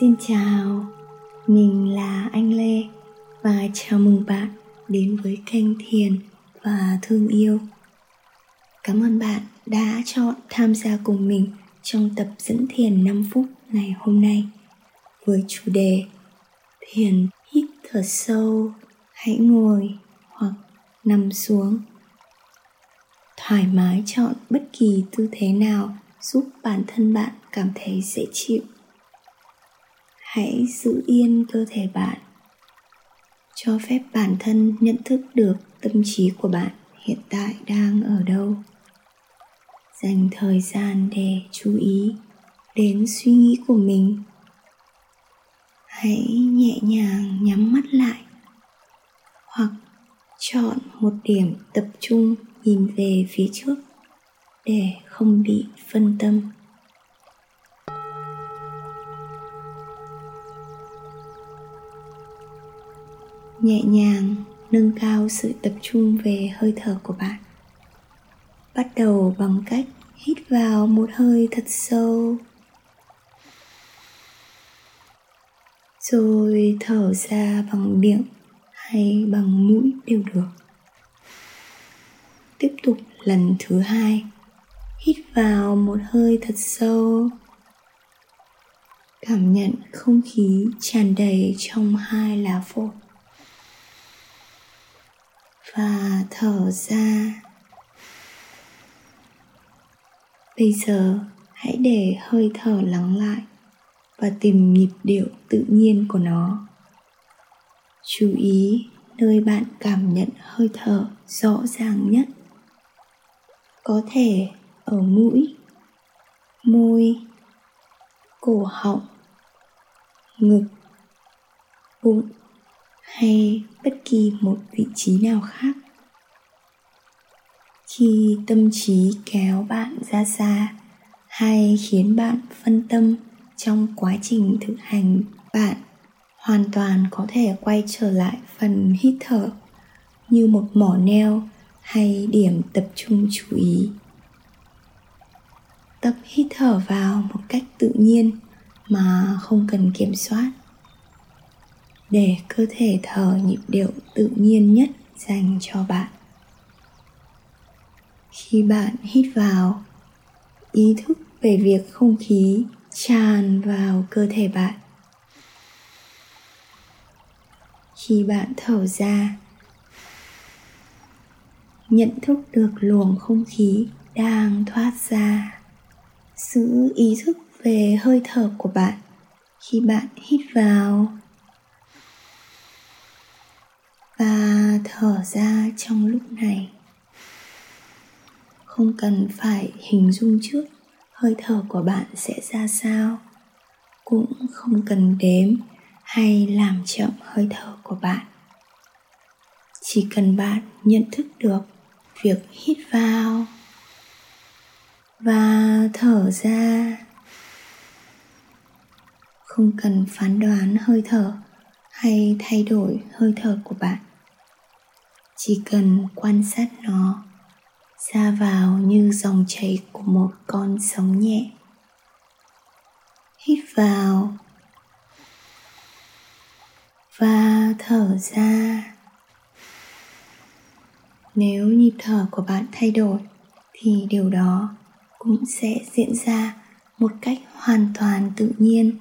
Xin chào, mình là Anh Lê và chào mừng bạn đến với kênh Thiền và Thương Yêu. Cảm ơn bạn đã chọn tham gia cùng mình trong tập dẫn thiền 5 phút ngày hôm nay với chủ đề Thiền hít thở sâu, hãy ngồi hoặc nằm xuống. Thoải mái chọn bất kỳ tư thế nào giúp bản thân bạn cảm thấy dễ chịu hãy giữ yên cơ thể bạn. Cho phép bản thân nhận thức được tâm trí của bạn hiện tại đang ở đâu. Dành thời gian để chú ý đến suy nghĩ của mình. Hãy nhẹ nhàng nhắm mắt lại hoặc chọn một điểm tập trung nhìn về phía trước để không bị phân tâm. Nhẹ nhàng, nâng cao sự tập trung về hơi thở của bạn. Bắt đầu bằng cách hít vào một hơi thật sâu. Rồi thở ra bằng miệng hay bằng mũi đều được. Tiếp tục lần thứ hai, hít vào một hơi thật sâu. Cảm nhận không khí tràn đầy trong hai lá phổi và thở ra. Bây giờ hãy để hơi thở lắng lại và tìm nhịp điệu tự nhiên của nó. Chú ý nơi bạn cảm nhận hơi thở rõ ràng nhất. Có thể ở mũi, môi, cổ họng, ngực, bụng hay bất kỳ một vị trí nào khác. Khi tâm trí kéo bạn ra xa hay khiến bạn phân tâm trong quá trình thực hành, bạn hoàn toàn có thể quay trở lại phần hít thở như một mỏ neo hay điểm tập trung chú ý. Tập hít thở vào một cách tự nhiên mà không cần kiểm soát để cơ thể thở nhịp điệu tự nhiên nhất dành cho bạn. Khi bạn hít vào, ý thức về việc không khí tràn vào cơ thể bạn. Khi bạn thở ra, nhận thức được luồng không khí đang thoát ra. Giữ ý thức về hơi thở của bạn. Khi bạn hít vào và thở ra trong lúc này. Không cần phải hình dung trước hơi thở của bạn sẽ ra sao. Cũng không cần đếm hay làm chậm hơi thở của bạn. Chỉ cần bạn nhận thức được việc hít vào và thở ra. Không cần phán đoán hơi thở hay thay đổi hơi thở của bạn chỉ cần quan sát nó, ra vào như dòng chảy của một con sóng nhẹ. Hít vào và thở ra. Nếu nhịp thở của bạn thay đổi, thì điều đó cũng sẽ diễn ra một cách hoàn toàn tự nhiên.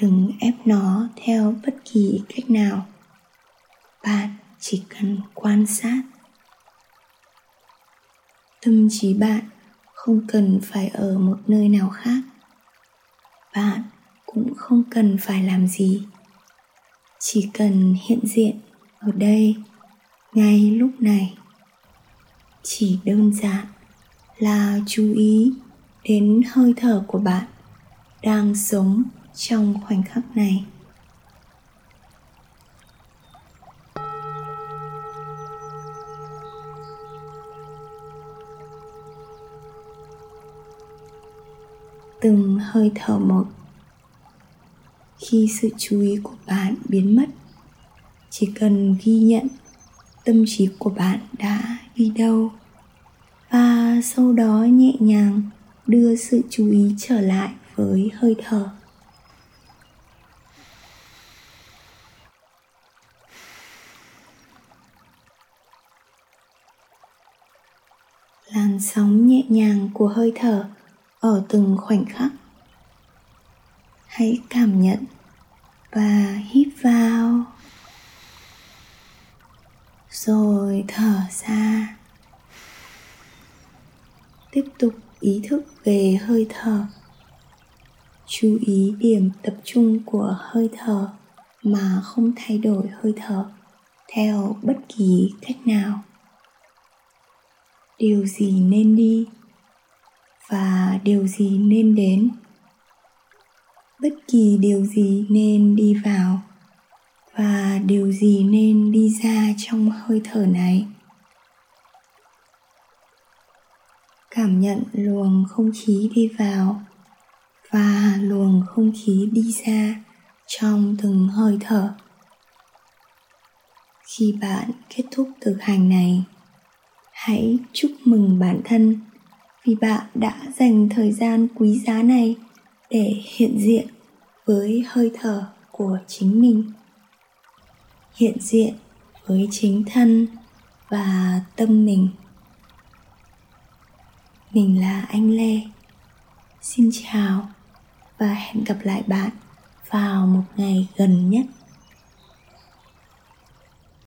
Đừng ép nó theo bất kỳ cách nào. Bạn chỉ cần quan sát. Tâm trí bạn không cần phải ở một nơi nào khác. Bạn cũng không cần phải làm gì. Chỉ cần hiện diện ở đây, ngay lúc này. Chỉ đơn giản là chú ý đến hơi thở của bạn đang sống trong khoảnh khắc này. từng hơi thở một. Khi sự chú ý của bạn biến mất, chỉ cần ghi nhận tâm trí của bạn đã đi đâu và sau đó nhẹ nhàng đưa sự chú ý trở lại với hơi thở. Làn sóng nhẹ nhàng của hơi thở ở từng khoảnh khắc. Hãy cảm nhận và hít vào. Rồi thở ra. Tiếp tục ý thức về hơi thở. Chú ý điểm tập trung của hơi thở mà không thay đổi hơi thở theo bất kỳ cách nào. Điều gì nên đi và điều gì nên đến? Bất kỳ điều gì nên đi vào và điều gì nên đi ra trong hơi thở này. Cảm nhận luồng không khí đi vào và luồng không khí đi ra trong từng hơi thở. Khi bạn kết thúc thực hành này, hãy chúc mừng bản thân vì bạn đã dành thời gian quý giá này để hiện diện với hơi thở của chính mình, hiện diện với chính thân và tâm mình. Mình là anh lê. Xin chào và hẹn gặp lại bạn vào một ngày gần nhất.